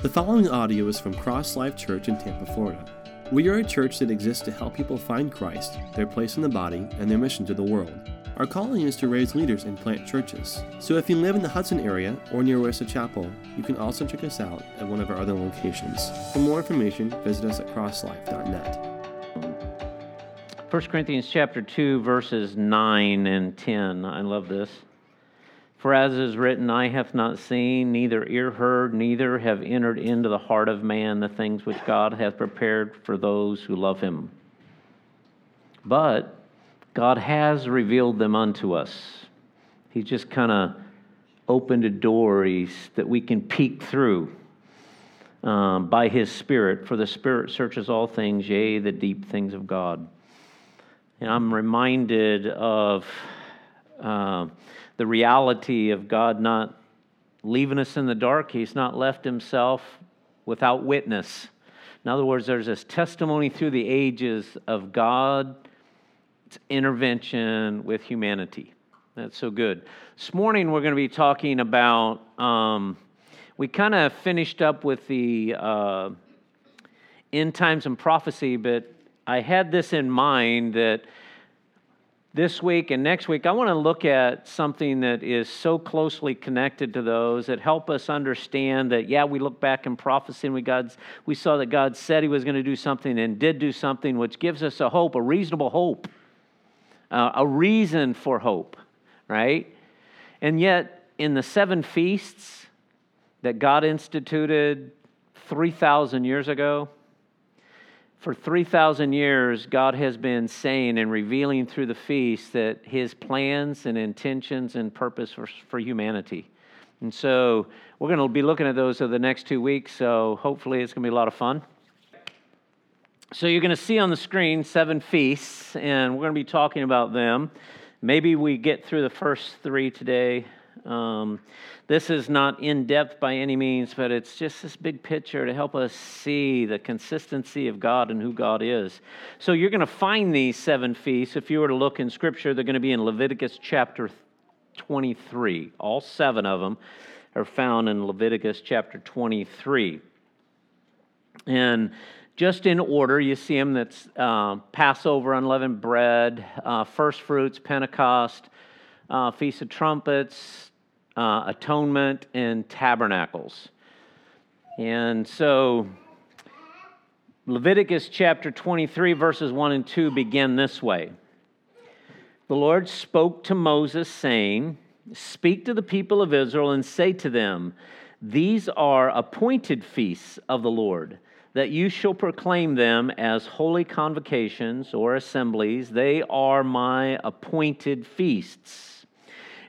The following audio is from Cross Life Church in Tampa, Florida. We are a church that exists to help people find Christ, their place in the body, and their mission to the world. Our calling is to raise leaders and plant churches. So if you live in the Hudson area or near Wesley Chapel, you can also check us out at one of our other locations. For more information, visit us at crosslife.net. 1 Corinthians chapter 2 verses 9 and 10. I love this. For as is written, I have not seen, neither ear heard, neither have entered into the heart of man the things which God hath prepared for those who love him. But God has revealed them unto us. He just kind of opened a door that we can peek through um, by His Spirit. For the Spirit searches all things, yea, the deep things of God. And I'm reminded of uh, the reality of God not leaving us in the dark. He's not left himself without witness. In other words, there's this testimony through the ages of God's intervention with humanity. That's so good. This morning we're going to be talking about, um, we kind of finished up with the uh, end times and prophecy, but I had this in mind that this week and next week, I want to look at something that is so closely connected to those that help us understand that, yeah, we look back in prophecy and we, God's, we saw that God said He was going to do something and did do something, which gives us a hope, a reasonable hope, uh, a reason for hope, right? And yet, in the seven feasts that God instituted 3,000 years ago, for 3,000 years, God has been saying and revealing through the feast that his plans and intentions and purpose for, for humanity. And so we're going to be looking at those over the next two weeks, so hopefully it's going to be a lot of fun. So you're going to see on the screen seven feasts, and we're going to be talking about them. Maybe we get through the first three today. Um, this is not in depth by any means, but it's just this big picture to help us see the consistency of God and who God is. So you're going to find these seven feasts. If you were to look in Scripture, they're going to be in Leviticus chapter 23. All seven of them are found in Leviticus chapter 23. And just in order, you see them that's uh, Passover, unleavened bread, uh, first fruits, Pentecost, uh, Feast of Trumpets, uh, atonement, and tabernacles. And so Leviticus chapter 23, verses 1 and 2 begin this way The Lord spoke to Moses, saying, Speak to the people of Israel and say to them, These are appointed feasts of the Lord, that you shall proclaim them as holy convocations or assemblies. They are my appointed feasts.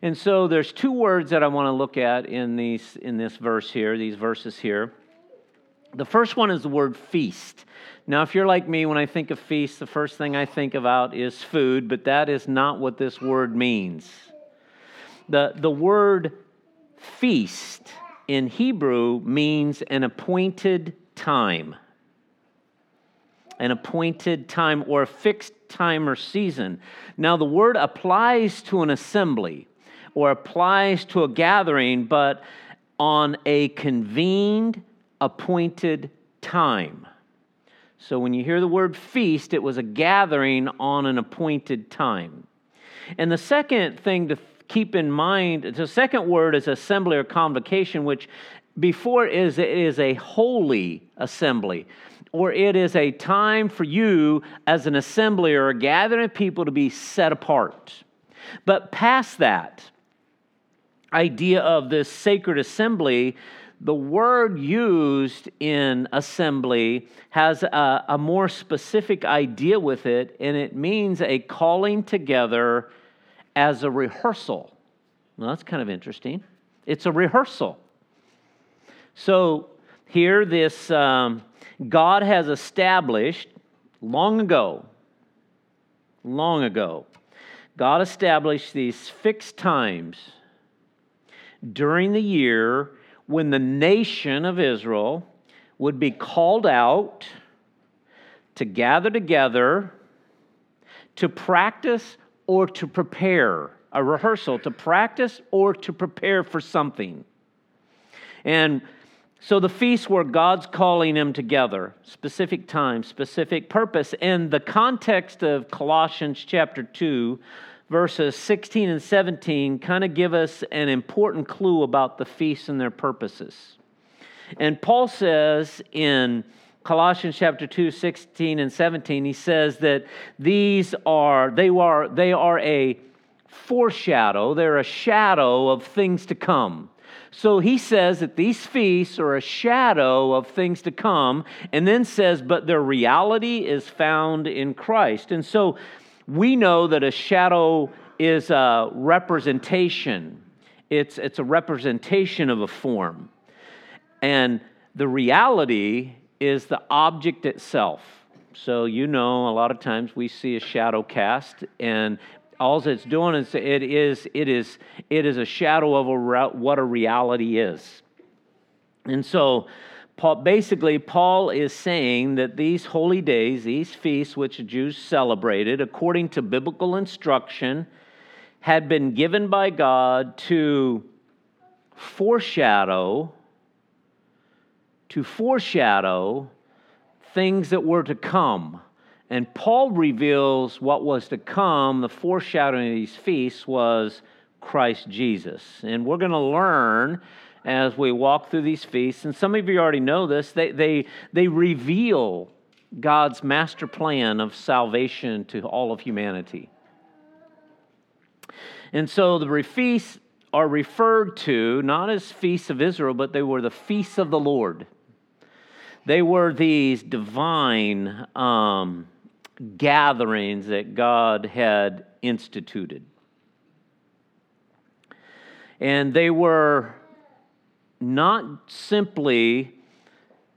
And so there's two words that I want to look at in these in this verse here, these verses here. The first one is the word feast. Now, if you're like me, when I think of feast, the first thing I think about is food, but that is not what this word means. The, the word feast in Hebrew means an appointed time. An appointed time or a fixed time or season. Now, the word applies to an assembly or applies to a gathering, but on a convened, appointed time. So when you hear the word feast, it was a gathering on an appointed time. And the second thing to keep in mind, the second word is assembly or convocation, which before is it is a holy assembly, or it is a time for you as an assembly or a gathering of people to be set apart. But past that, idea of this sacred assembly, the word used in assembly has a, a, more specific idea with it, and it means a calling together as a rehearsal. Well, that's kind of interesting. It's a rehearsal. So here, this um, God has established long ago, long ago, God established these fixed times during the year when the nation of Israel would be called out to gather together to practice or to prepare a rehearsal, to practice or to prepare for something. And So the feasts were God's calling them together, specific time, specific purpose. And the context of Colossians chapter 2, verses 16 and 17, kind of give us an important clue about the feasts and their purposes. And Paul says in Colossians chapter 2, 16 and 17, he says that these are, they are, they are a foreshadow, they're a shadow of things to come. So he says that these feasts are a shadow of things to come, and then says, but their reality is found in Christ. And so we know that a shadow is a representation, it's, it's a representation of a form. And the reality is the object itself. So, you know, a lot of times we see a shadow cast, and all it's doing is it is it is it is a shadow of a, what a reality is and so paul, basically paul is saying that these holy days these feasts which the jews celebrated according to biblical instruction had been given by god to foreshadow to foreshadow things that were to come and Paul reveals what was to come. The foreshadowing of these feasts was Christ Jesus. And we're going to learn as we walk through these feasts. And some of you already know this, they, they, they reveal God's master plan of salvation to all of humanity. And so the feasts are referred to not as feasts of Israel, but they were the feasts of the Lord. They were these divine um, gatherings that God had instituted. And they were not simply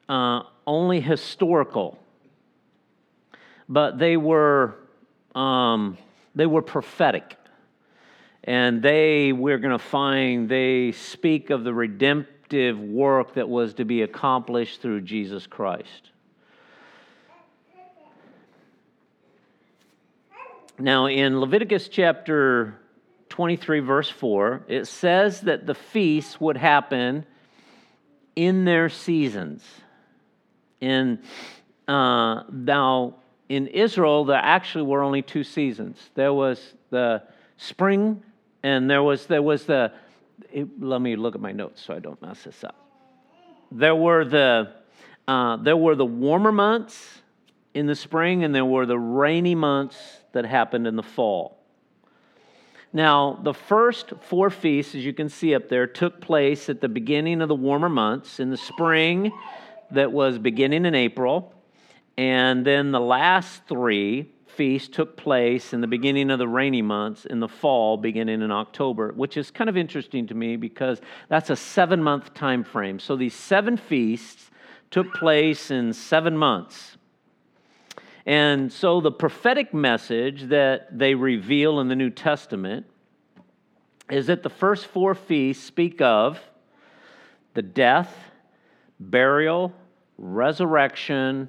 uh, only historical, but they were, um, they were prophetic. And they, we're going to find, they speak of the redemptive work that was to be accomplished through Jesus Christ. Now, in Leviticus chapter 23, verse 4, it says that the feasts would happen in their seasons. And uh, now, in Israel, there actually were only two seasons. There was the spring, and there was there was the. Let me look at my notes so I don't mess this up. There were the uh, there were the warmer months in the spring, and there were the rainy months that happened in the fall. Now, the first four feasts, as you can see up there, took place at the beginning of the warmer months. In the spring, that was beginning in April. And then the last three feasts took place in the beginning of the rainy months in the fall, beginning in October, which is kind of interesting to me because that's a seven month time frame. So these seven feasts took place in seven months. And so the prophetic message that they reveal in the New Testament is that the first four feasts speak of the death, burial, resurrection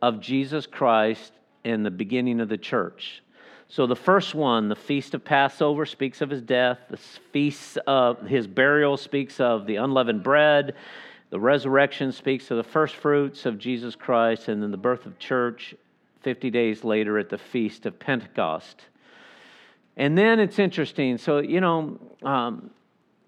of Jesus Christ and the beginning of the church. So the first one, the feast of Passover, speaks of his death. The feast of his burial speaks of the unleavened bread. The resurrection speaks of the first fruits of Jesus Christ, and then the birth of church 50 days later at the Feast of Pentecost. And then it's interesting. So, you know, um,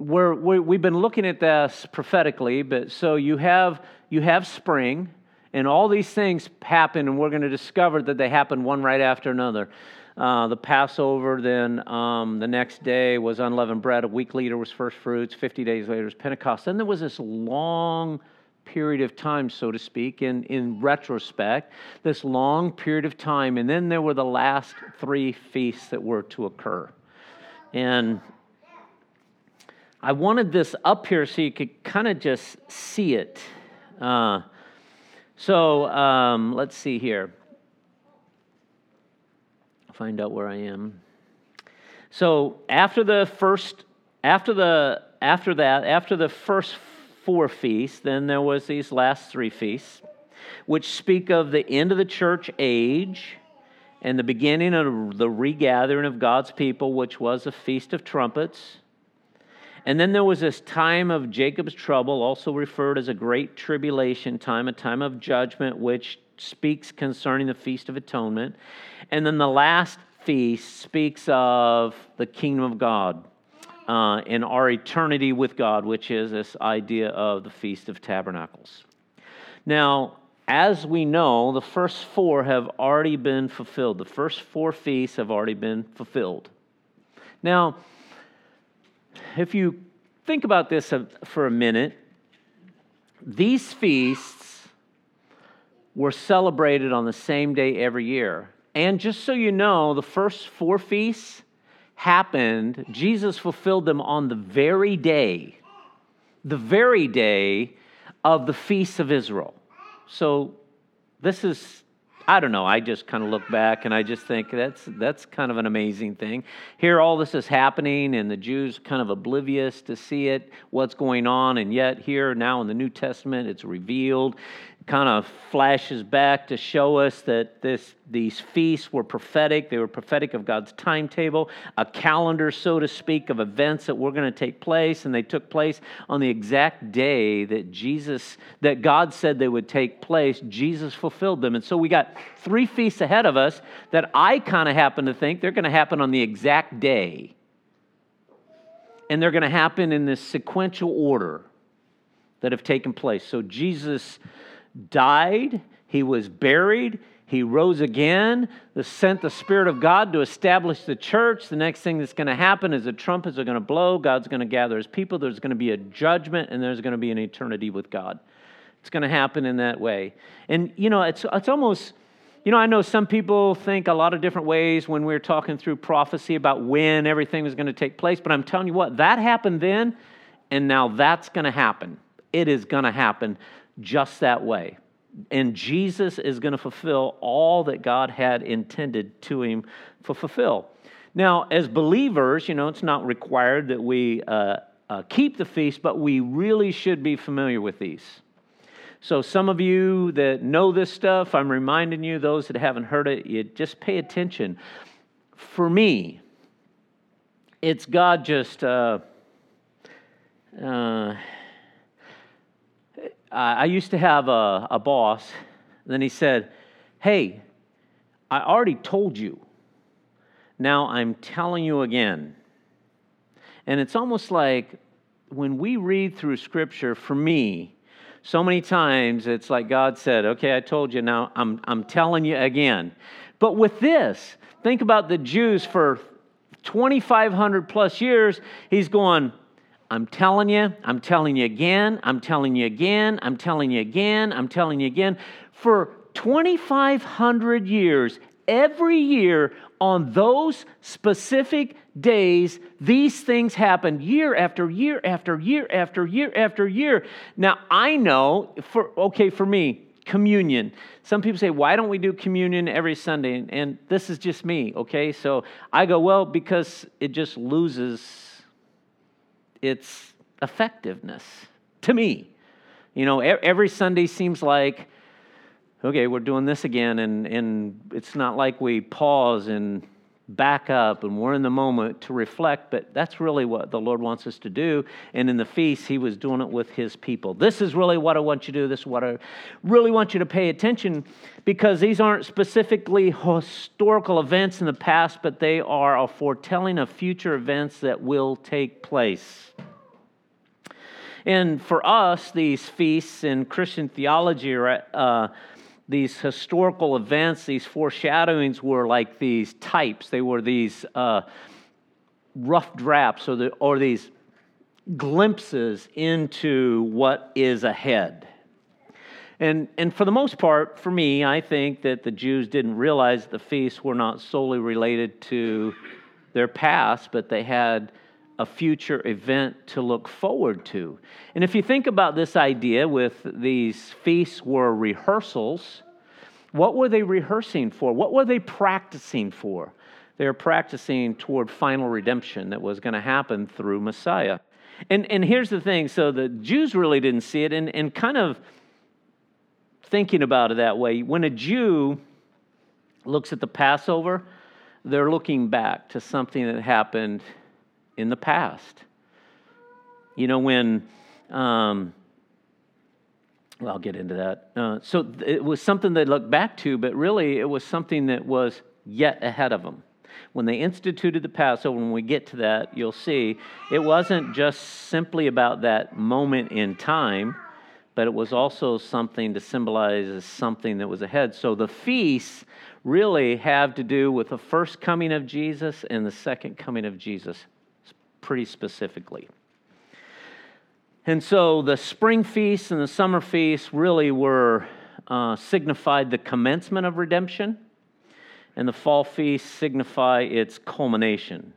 we're, we have been looking at this prophetically, but so you have, you have spring, and all these things happen, and we're going to discover that they happen one right after another. Uh, the Passover, then um, the next day was unleavened bread. A week later was first fruits. 50 days later was Pentecost. Then there was this long period of time, so to speak, in, in retrospect, this long period of time. And then there were the last three feasts that were to occur. And I wanted this up here so you could kind of just see it. Uh, so um, let's see here. Find out where I am. So after the first, after the after that, after the first four feasts, then there was these last three feasts, which speak of the end of the church age and the beginning of the regathering of God's people, which was a feast of trumpets. and then there was this time of Jacob's trouble, also referred as a great tribulation time, a time of judgment, which speaks concerning the Feast of Atonement. And then the last feast speaks of the kingdom of God uh, our eternity with God, which is this idea of the Feast of Tabernacles. Now, as we know, the first four have already been fulfilled. The first four feasts have already been fulfilled. Now, if you think about this for a minute, these feasts were celebrated on the same day every year. And just so you know, the first four feasts happened, Jesus fulfilled them on the very day, the very day of the feasts of Israel. So this is I don't know. I just kind of look back and I just think that's that's kind of an amazing thing. Here, all this is happening, and the Jews kind of oblivious to see it, what's going on, and yet here now in the New Testament, it's revealed kind of flashes back to show us that this, these feasts were prophetic. They were prophetic of God's timetable, a calendar, so to speak, of events that were going to take place. And they took place on the exact day that Jesus, that God said they would take place. Jesus fulfilled them. And so we got three feasts ahead of us that I kind of happen to think they're going to happen on the exact day. And they're going to happen in this sequential order that have taken place. So Jesus died, he was buried, he rose again, the, sent the Spirit of God to establish the church. The next thing that's going to happen is the trumpets are going to blow, God's going to gather his people, there's going to be a judgment, and there's going to be an eternity with God. It's going to happen in that way. And, you know, it's, it's almost, you know, I know some people think a lot of different ways when we're talking through prophecy about when everything was going to take place, but I'm telling you what, that happened then, and now that's going to happen. It is going to happen just that way. And Jesus is going to fulfill all that God had intended to him to fulfill. Now, as believers, you know, it's not required that we uh, uh, keep the feast, but we really should be familiar with these. So, some of you that know this stuff, I'm reminding you, those that haven't heard it, you just pay attention. For me, it's God just. Uh, uh I used to have a, a boss, then he said, Hey, I already told you. Now I'm telling you again. And it's almost like when we read through Scripture, for me, so many times it's like God said, Okay, I told you, now I'm, I'm telling you again. But with this, think about the Jews for 2,500 plus years. He's going, I'm telling you, I'm telling you again, I'm telling you again, I'm telling you again, I'm telling you again. For 2,500 years, every year on those specific days, these things happened year after year after year after year after year. Now, I know, for okay, for me, communion. Some people say, why don't we do communion every Sunday? And this is just me, okay? So I go, well, because it just loses its effectiveness to me. You know, every Sunday seems like, okay, we're doing this again, and, and it's not like we pause and back up and we're in the moment to reflect, but that's really what the Lord wants us to do. And in the feast, He was doing it with His people. This is really what I want you to do. This is what I really want you to pay attention because these aren't specifically historical events in the past, but they are a foretelling of future events that will take place. And for us, these feasts in Christian theology are. Uh, these historical events, these foreshadowings were like these types. They were these uh, rough drafts or, the, or these glimpses into what is ahead. And, and for the most part, for me, I think that the Jews didn't realize the feasts were not solely related to their past, but they had a future event to look forward to. And if you think about this idea with these feasts were rehearsals, what were they rehearsing for? What were they practicing for? They were practicing toward final redemption that was going to happen through Messiah. And, and here's the thing so the Jews really didn't see it, and, and kind of thinking about it that way, when a Jew looks at the Passover, they're looking back to something that happened in the past. You know, when, um, well, I'll get into that. Uh, so it was something they looked back to, but really it was something that was yet ahead of them. When they instituted the Passover, when we get to that, you'll see it wasn't just simply about that moment in time, but it was also something to symbolize something that was ahead. So the feasts really have to do with the first coming of Jesus and the second coming of Jesus, pretty specifically. And so the spring feasts and the summer feasts really were uh, signified the commencement of redemption, and the fall feasts signify its culmination,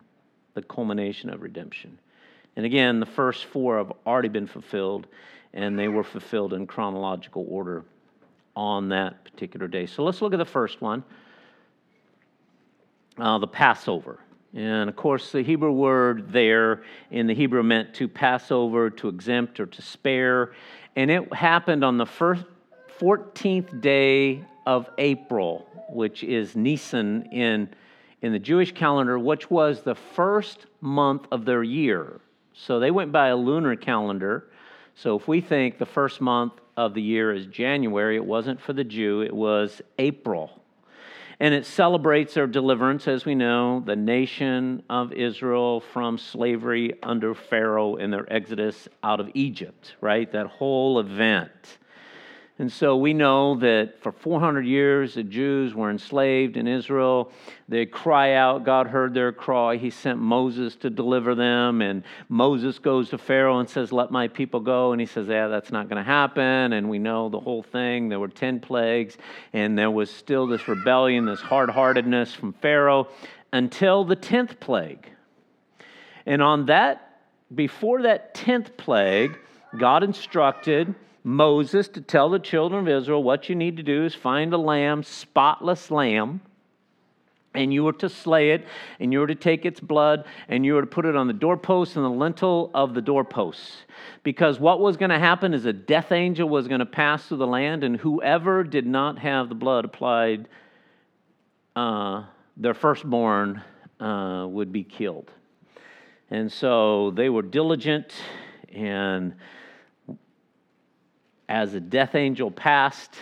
the culmination of redemption. And again, the first four have already been fulfilled, and they were fulfilled in chronological order on that particular day. So let's look at the first one uh, the Passover. And of course, the Hebrew word there in the Hebrew meant to pass over, to exempt, or to spare. And it happened on the first 14th day of April, which is Nisan in, in the Jewish calendar, which was the first month of their year. So they went by a lunar calendar. So if we think the first month of the year is January, it wasn't for the Jew, it was April and it celebrates their deliverance, as we know, the nation of Israel from slavery under Pharaoh in their exodus out of Egypt, right? That whole event. And so we know that for 400 years the Jews were enslaved in Israel. They cry out, God heard their cry. He sent Moses to deliver them. And Moses goes to Pharaoh and says, Let my people go. And he says, Yeah, that's not going to happen. And we know the whole thing. There were 10 plagues, and there was still this rebellion, this hard heartedness from Pharaoh until the 10th plague. And on that, before that 10th plague, God instructed Moses to tell the children of Israel what you need to do is find a lamb, spotless lamb, and you were to slay it, and you were to take its blood, and you were to put it on the doorpost and the lintel of the doorposts. Because what was going to happen is a death angel was going to pass through the land, and whoever did not have the blood applied, uh, their firstborn uh, would be killed. And so they were diligent and as a death angel passed,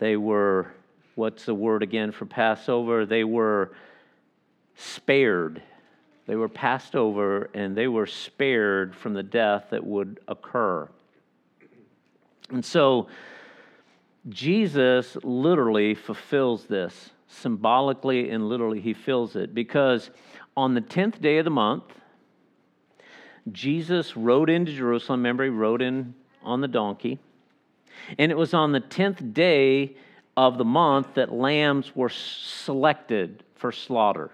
they were, what's the word again for Passover? They were spared. They were passed over and they were spared from the death that would occur. And so Jesus literally fulfills this. Symbolically and literally, he fills it because on the 10th day of the month, Jesus rode into Jerusalem. Remember, he rode in on the donkey. And it was on the 10th day of the month that lambs were selected for slaughter.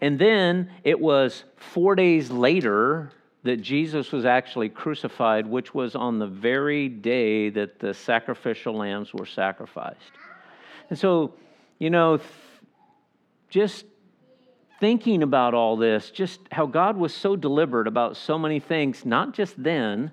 And then it was four days later that Jesus was actually crucified, which was on the very day that the sacrificial lambs were sacrificed. And so, you know, just thinking about all this, just how God was so deliberate about so many things, not just then,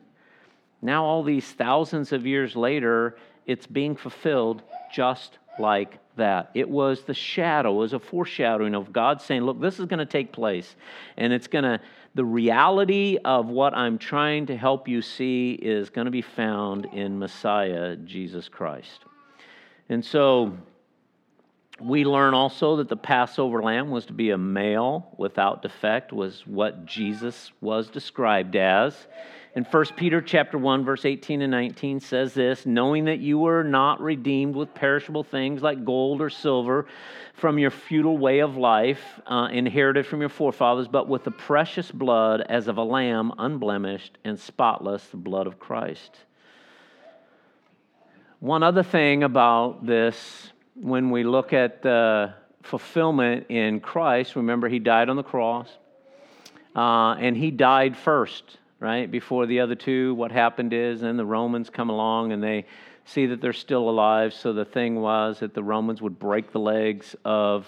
now, all these thousands of years later, it's being fulfilled just like that. It was the shadow, it was a foreshadowing of God saying, Look, this is going to take place. And it's going to, the reality of what I'm trying to help you see is going to be found in Messiah, Jesus Christ. And so, we learn also that the Passover lamb was to be a male without defect, was what Jesus was described as. In 1 Peter chapter 1 verse 18 and 19 says this, knowing that you were not redeemed with perishable things like gold or silver from your futile way of life uh, inherited from your forefathers, but with the precious blood as of a lamb unblemished and spotless, the blood of Christ. One other thing about this when we look at the fulfillment in Christ, remember he died on the cross. Uh, and he died first right? Before the other two, what happened is then the Romans come along and they see that they're still alive. So the thing was that the Romans would break the legs of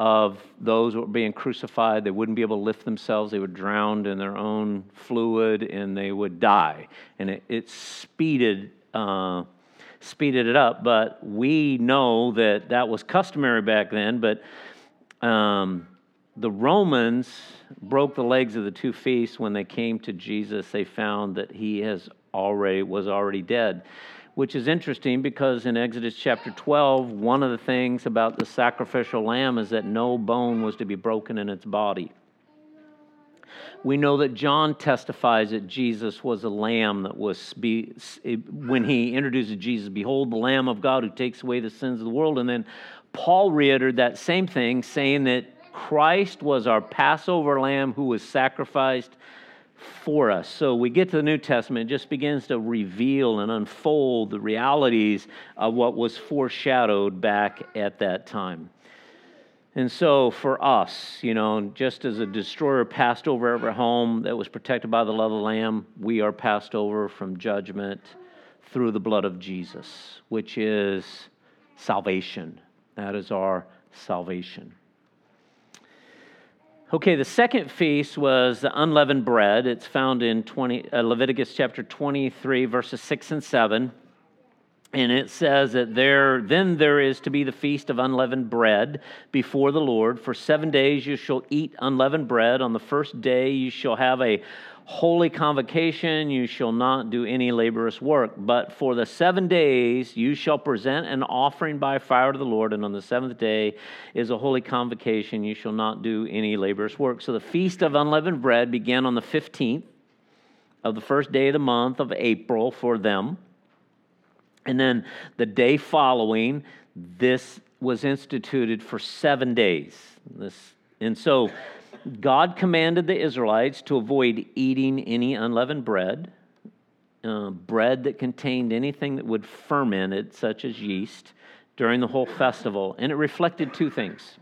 of those who were being crucified. They wouldn't be able to lift themselves. They would drown in their own fluid and they would die. And it, it speeded, uh, speeded it up. But we know that that was customary back then. But um, the Romans broke the legs of the two feasts when they came to Jesus. They found that he has already was already dead, which is interesting because in Exodus chapter 12, one of the things about the sacrificial lamb is that no bone was to be broken in its body. We know that John testifies that Jesus was a lamb that was, be, when he introduces Jesus, behold, the Lamb of God who takes away the sins of the world. And then Paul reiterated that same thing, saying that Christ was our Passover lamb who was sacrificed for us. So we get to the New Testament, it just begins to reveal and unfold the realities of what was foreshadowed back at that time. And so for us, you know, just as a destroyer passed over every home that was protected by the blood of the Lamb, we are passed over from judgment through the blood of Jesus, which is salvation. That is our salvation. Okay, the second feast was the unleavened bread. It's found in 20, uh, Leviticus chapter 23, verses 6 and 7. And it says that there, then there is to be the feast of unleavened bread before the Lord. For seven days you shall eat unleavened bread. On the first day you shall have a holy convocation, you shall not do any laborious work. But for the seven days you shall present an offering by fire to the Lord, and on the seventh day is a holy convocation, you shall not do any laborious work. So the feast of unleavened bread began on the 15th of the first day of the month of April for them. And then the day following, this was instituted for seven days. This, and so God commanded the Israelites to avoid eating any unleavened bread, uh, bread that contained anything that would ferment it, such as yeast, during the whole festival. And it reflected two things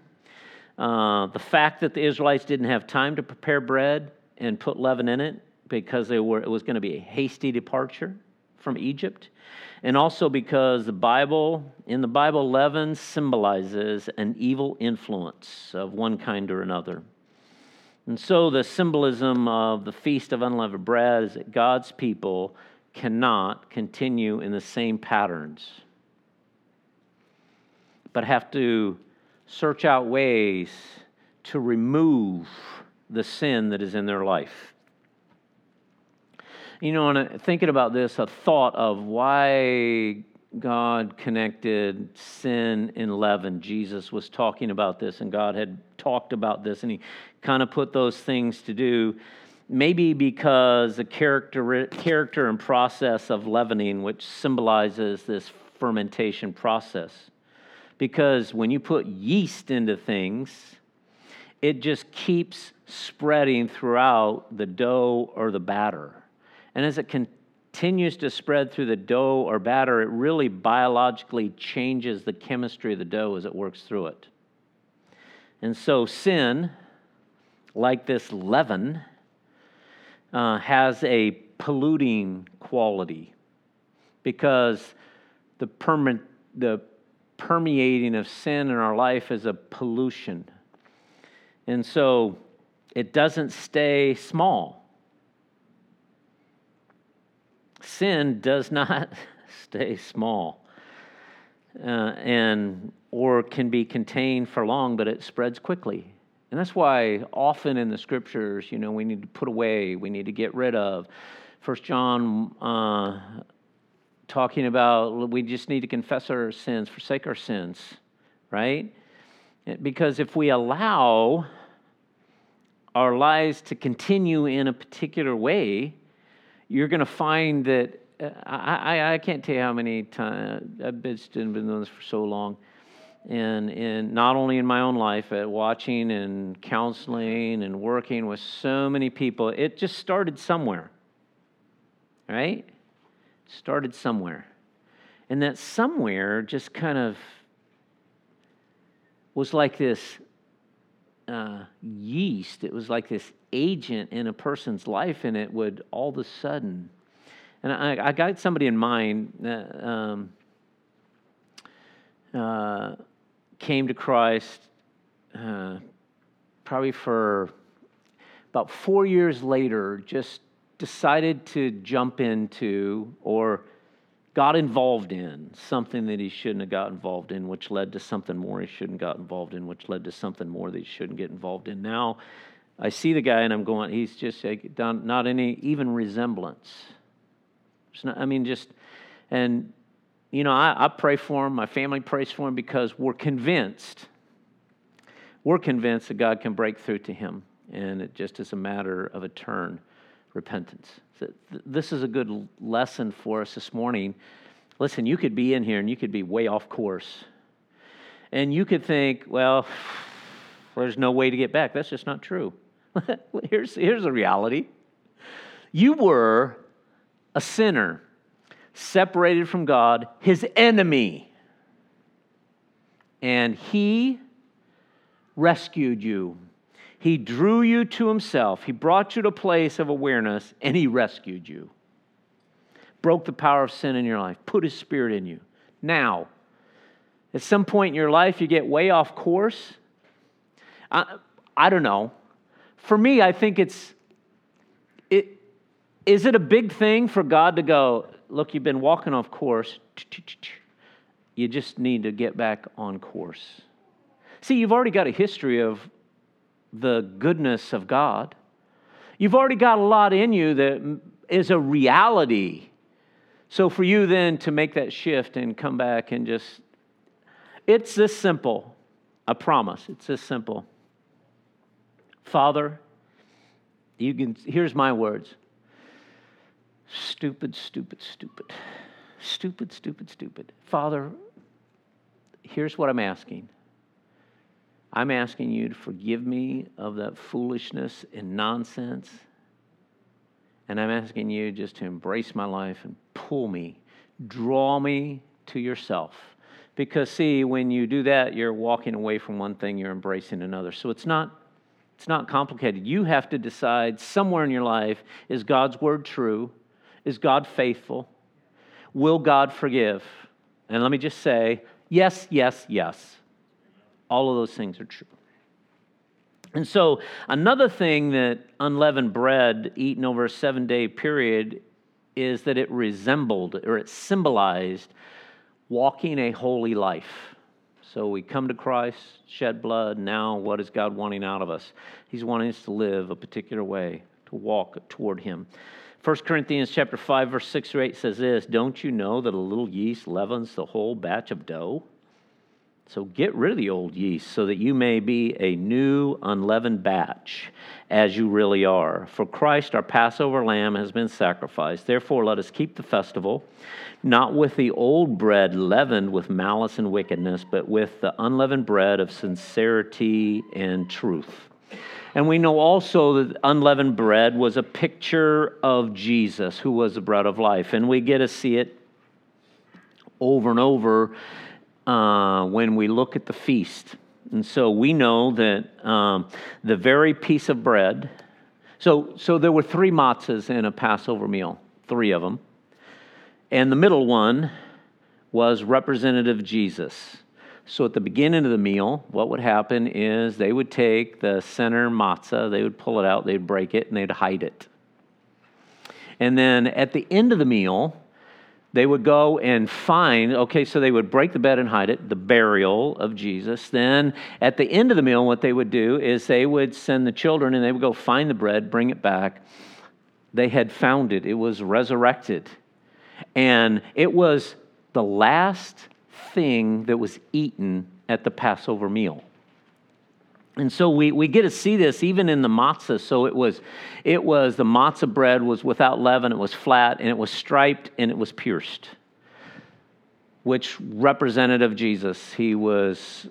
uh, the fact that the Israelites didn't have time to prepare bread and put leaven in it because they were, it was going to be a hasty departure from Egypt. And also because the Bible, in the Bible, leaven symbolizes an evil influence of one kind or another. And so the symbolism of the Feast of Unleavened Bread is that God's people cannot continue in the same patterns, but have to search out ways to remove the sin that is in their life. You know, and thinking about this, a thought of why God connected sin and leaven. Jesus was talking about this, and God had talked about this, and He kind of put those things to do. Maybe because the character, character and process of leavening, which symbolizes this fermentation process. Because when you put yeast into things, it just keeps spreading throughout the dough or the batter. And as it can continues to spread through the dough or batter, it really biologically changes the chemistry of the dough as it works through it. And so, sin, like this leaven, uh, has a polluting quality because the, perma- the permeating of sin in our life is a pollution. And so, it doesn't stay small sin does not stay small uh, and or can be contained for long, but it spreads quickly. And that's why often in the scriptures, you know, we need to put away, we need to get rid of. First John uh, talking about we just need to confess our sins, forsake our sins, right? Because if we allow our lives to continue in a particular way, you're going to find that uh, I, I, I, can't tell you how many times I've been, been doing this for so long. And, and not only in my own life, at watching and counseling and working with so many people, it just started somewhere, right? Started somewhere. And that somewhere just kind of was like this uh, yeast. It was like this agent in a person's life, and it would all of a sudden. And I, I got somebody in mind that um, uh, came to Christ uh, probably for about four years later, just decided to jump into or got involved in something that he shouldn't have got involved in, which led to something more he shouldn't got involved in, which led to something more that he shouldn't get involved in. Now, I see the guy and I'm going, he's just like, not any even resemblance. Not, I mean, just, and, you know, I, I pray for him, my family prays for him because we're convinced, we're convinced that God can break through to him. And it just is a matter of a turn repentance. This is a good lesson for us this morning. Listen, you could be in here and you could be way off course. And you could think, well, there's no way to get back. That's just not true. here's, here's the reality you were a sinner, separated from God, his enemy. And he rescued you. He drew you to himself. He brought you to a place of awareness and he rescued you. Broke the power of sin in your life, put his spirit in you. Now, at some point in your life, you get way off course. I, I don't know. For me, I think it's, it, is it a big thing for God to go, look, you've been walking off course. You just need to get back on course. See, you've already got a history of the goodness of God. You've already got a lot in you that is a reality. So for you then to make that shift and come back and just, it's this simple. I promise, it's this simple. Father, you can, here's my words stupid, stupid, stupid. Stupid, stupid, stupid. Father, here's what I'm asking. I'm asking you to forgive me of that foolishness and nonsense. And I'm asking you just to embrace my life and pull me, draw me to yourself. Because, see, when you do that, you're walking away from one thing, you're embracing another. So it's not, it's not complicated. You have to decide somewhere in your life is God's word true? Is God faithful? Will God forgive? And let me just say yes, yes, yes. All of those things are true. And so, another thing that unleavened bread eaten over a seven day period is that it resembled or it symbolized walking a holy life. So, we come to Christ, shed blood. Now, what is God wanting out of us? He's wanting us to live a particular way, to walk toward Him. 1 Corinthians chapter 5 verse 6 or 8 says this, "Don't you know that a little yeast leavens the whole batch of dough?" So get rid of the old yeast so that you may be a new unleavened batch as you really are. For Christ, our Passover lamb, has been sacrificed. Therefore, let us keep the festival, not with the old bread leavened with malice and wickedness, but with the unleavened bread of sincerity and truth. And we know also that unleavened bread was a picture of Jesus, who was the bread of life. And we get to see it over and over uh, when we look at the feast. And so we know that um, the very piece of bread, so, so there were three matzahs in a Passover meal, three of them. And the middle one was representative Jesus. So at the beginning of the meal, what would happen is they would take the center matzah, they would pull it out, they'd break it, and they'd hide it. And then at the end of the meal, they would go and find, okay, so they would break the bed and hide it, the burial of Jesus. Then at the end of the meal, what they would do is they would send the children and they would go find the bread, bring it back. They had found it, it was resurrected. And it was the last thing that was eaten at the Passover meal. And so we, we get to see this even in the matzah. So it was, it was the matzah bread was without leaven, it was flat, and it was striped, and it was pierced, which represented of Jesus. He was,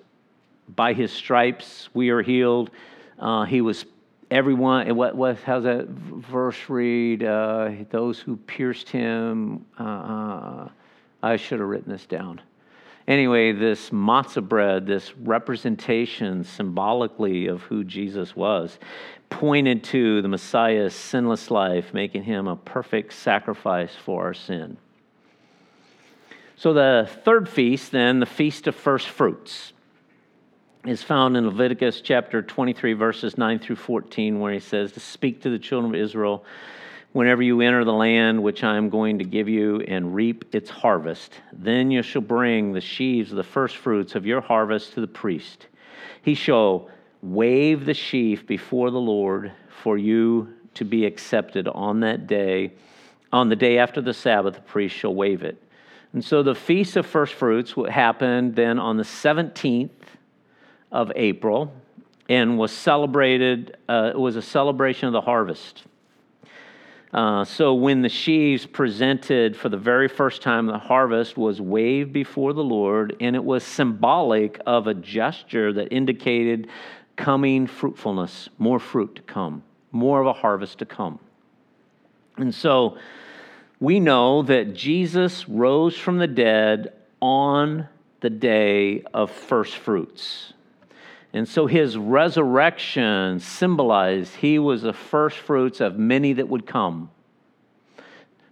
by his stripes, we are healed. Uh, he was everyone, what, what, how's that verse read? Uh, those who pierced him, uh, uh I should have written this down. Anyway, this matzah bread, this representation symbolically of who Jesus was, pointed to the Messiah's sinless life, making him a perfect sacrifice for our sin. So, the third feast, then, the Feast of First Fruits, is found in Leviticus chapter 23, verses 9 through 14, where he says to speak to the children of Israel whenever you enter the land which I am going to give you and reap its harvest. Then you shall bring the sheaves of the firstfruits of your harvest to the priest. He shall wave the sheaf before the Lord for you to be accepted on that day. On the day after the Sabbath, the priest shall wave it. And so the Feast of Firstfruits happened then on the 17th of April and was celebrated, uh, it was a celebration of the harvest. Uh, so when the sheaves presented for the very first time the harvest was waved before the Lord, and it was symbolic of a gesture that indicated coming fruitfulness, more fruit to come, more of a harvest to come. And so we know that Jesus rose from the dead on the day of first fruits. And so his resurrection symbolized he was the first fruits of many that would come.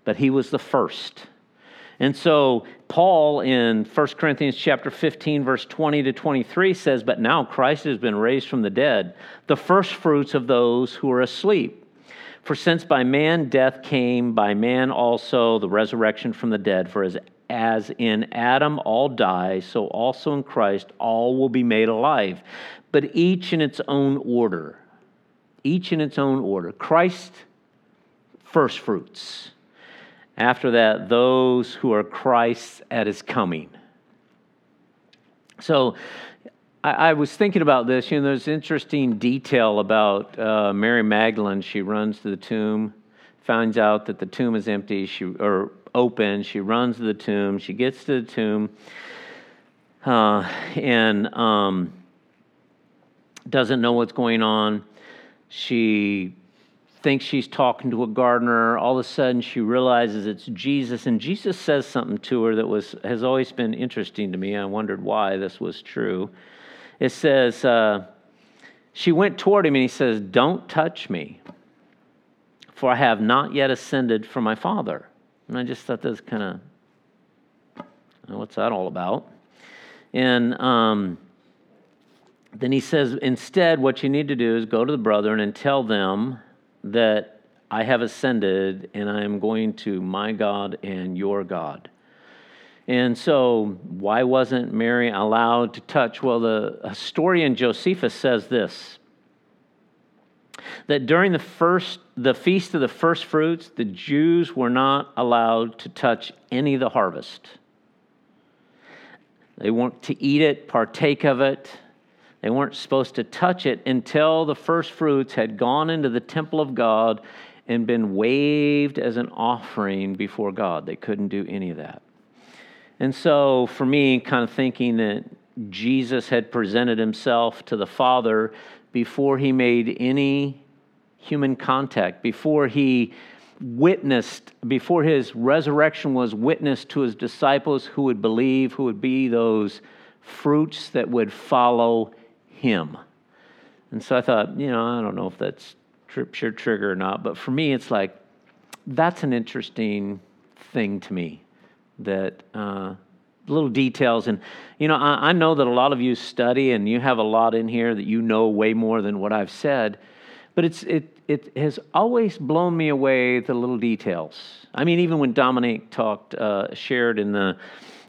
But he was the first. And so Paul in 1 Corinthians chapter 15 verse 20 to 23 says, "But now Christ has been raised from the dead, the first fruits of those who are asleep. For since by man death came, by man also the resurrection from the dead, for as as in Adam all die, so also in Christ all will be made alive, but each in its own order. Each in its own order. Christ, first fruits. After that, those who are Christ's at his coming. So, I, I was thinking about this. You know, there's interesting detail about uh, Mary Magdalene. She runs to the tomb, finds out that the tomb is empty. She or open. She runs to the tomb. She gets to the tomb uh, and um, doesn't know what's going on. She thinks she's talking to a gardener. All of a sudden, she realizes it's Jesus, and Jesus says something to her that was has always been interesting to me. I wondered why this was true. It says uh, she went toward him, and he says, "Don't touch me, for I have not yet ascended from my Father." And I just thought that's kind of, what's that all about? And um, then he says, instead, what you need to do is go to the brethren and tell them that I have ascended and I am going to my God and your God. And so, why wasn't Mary allowed to touch? Well, the historian Josephus says this that during the first the feast of the first fruits the jews were not allowed to touch any of the harvest. They weren't to eat it partake of it. They weren't supposed to touch it until the first fruits had gone into the temple of god and been waved as an offering before god. They couldn't do any of that. And so for me kind of thinking that jesus had presented himself to the father before he made any human contact, before he witnessed, before his resurrection was witnessed to his disciples who would believe, who would be those fruits that would follow him. And so I thought, you know, I don't know if that's scripture trigger or not, but for me, it's like, that's an interesting thing to me that uh, little details. And, you know, I, I know that a lot of you study and you have a lot in here that you know way more than what I've said. But it's, it, it has always blown me away the little details. I mean, even when Dominique talked, uh, shared in the,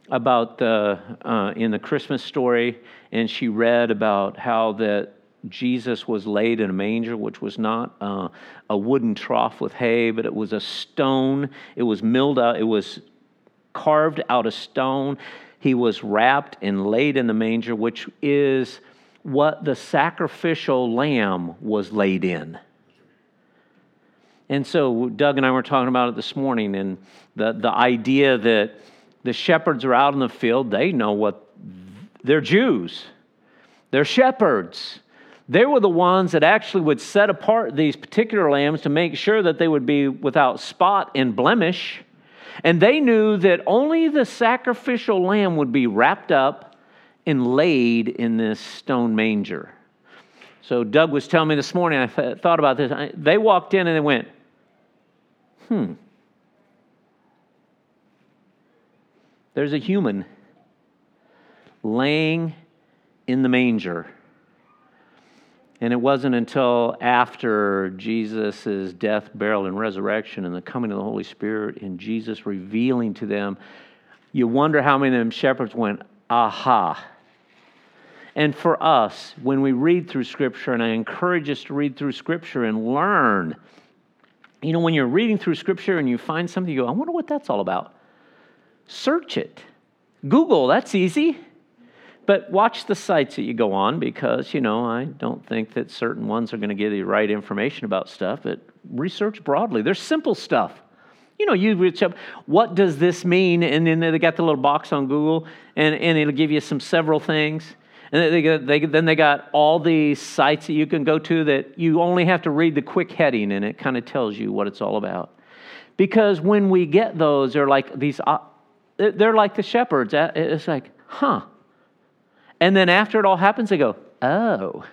about the, uh, in the Christmas story, and she read about how that Jesus was laid in a manger, which was not uh, a wooden trough with hay, but it was a stone. It was milled out, it was carved out of stone. He was wrapped and laid in the manger, which is what the sacrificial lamb was laid in. And so Doug and I were talking about it this morning, and the, the idea that the shepherds are out in the field, they know what they're Jews, they're shepherds. They were the ones that actually would set apart these particular lambs to make sure that they would be without spot and blemish. And they knew that only the sacrificial lamb would be wrapped up and laid in this stone manger. So Doug was telling me this morning, I thought about this. They walked in and they went, hmm. There's a human laying in the manger. And it wasn't until after Jesus' death, burial, and resurrection and the coming of the Holy Spirit and Jesus revealing to them, you wonder how many of them shepherds went, aha. And for us, when we read through Scripture, and I encourage us to read through Scripture and learn, you know, when you're reading through Scripture and you find something, you go, I wonder what that's all about. Search it. Google, that's easy. But watch the sites that you go on because, you know, I don't think that certain ones are going to give you the right information about stuff, but research broadly. There's simple stuff. You know, you reach up, what does this mean? And then they got the little box on Google, and, and it'll give you some several things. And they, they, then they got all these sites that you can go to that you only have to read the quick heading, and it kind of tells you what it's all about. Because when we get those, they're like these, uh, they're like the shepherds. Uh, it's like, huh, and then after it all happens, they go, oh.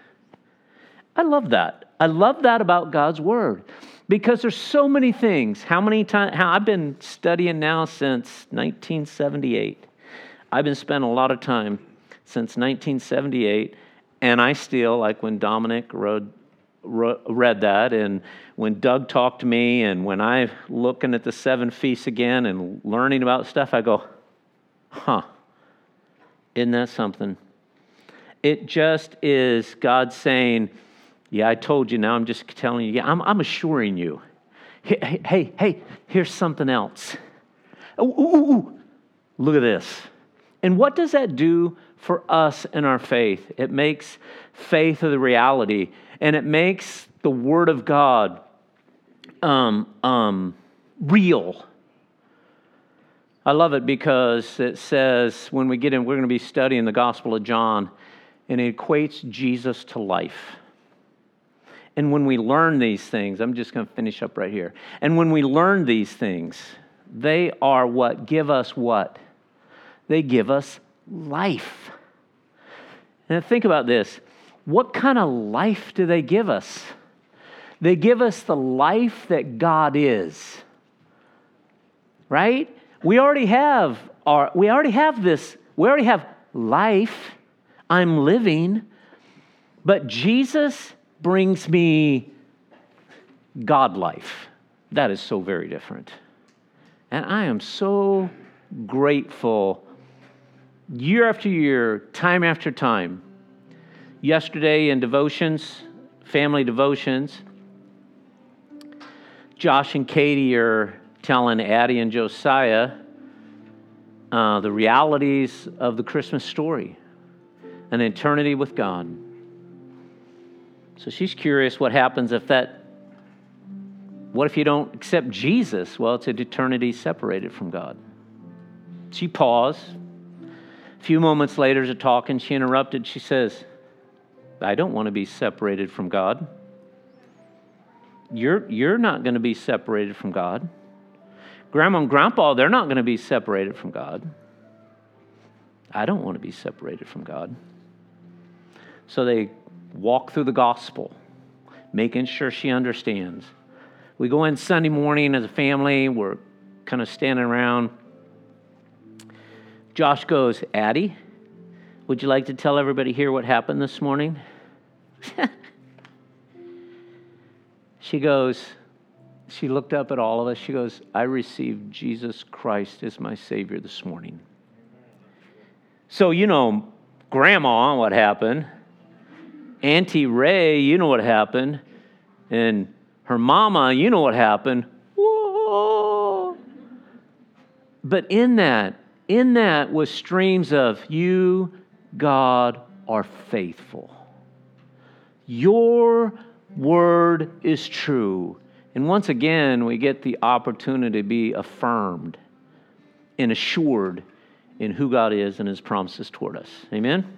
I love that. I love that about God's Word because there's so many things. How many times? How I've been studying now since 1978. I've been spending a lot of time since 1978, and I still like when Dominic wrote, read that, and when Doug talked to me, and when I'm looking at the seven feasts again and learning about stuff, I go, huh, isn't that something? It just is God saying, Yeah, I told you, now I'm just telling you. Yeah, I'm, I'm assuring you. Hey, hey, hey, here's something else. Ooh, ooh, ooh, look at this. And what does that do for us in our faith? It makes faith of the reality, and it makes the Word of God um, um, real. I love it because it says when we get in, we're going to be studying the Gospel of John and it equates Jesus to life. And when we learn these things, I'm just going to finish up right here. And when we learn these things, they are what give us what? They give us life. And think about this what kind of life do they give us? They give us the life that God is. Right? We already have our we already have this. We already have life. I'm living, but Jesus brings me God life. That is so very different. And I am so grateful year after year, time after time. Yesterday in devotions, family devotions, Josh and Katie are telling Addie and Josiah uh, the realities of the Christmas story an eternity with God. So she's curious what happens if that, what if you don't accept Jesus? Well, it's an eternity separated from God. She paused. A few moments later, as talking, she interrupted. She says, I don't want to be separated from God. You're, you're not going to be separated from God. Grandma and grandpa, they're not going to be separated from God. I don't want to be separated from God. So they walk through the gospel, making sure she understands. We go in Sunday morning as a family, we're kind of standing around. Josh goes, Addie, would you like to tell everybody here what happened this morning? she goes, she looked up at all of us. She goes, I received Jesus Christ as my Savior this morning. So, you know, grandma, what happened? Auntie Ray, you know what happened. And her mama, you know what happened. Whoa. But in that, in that was streams of you, God, are faithful. Your word is true. And once again, we get the opportunity to be affirmed and assured in who God is and his promises toward us. Amen?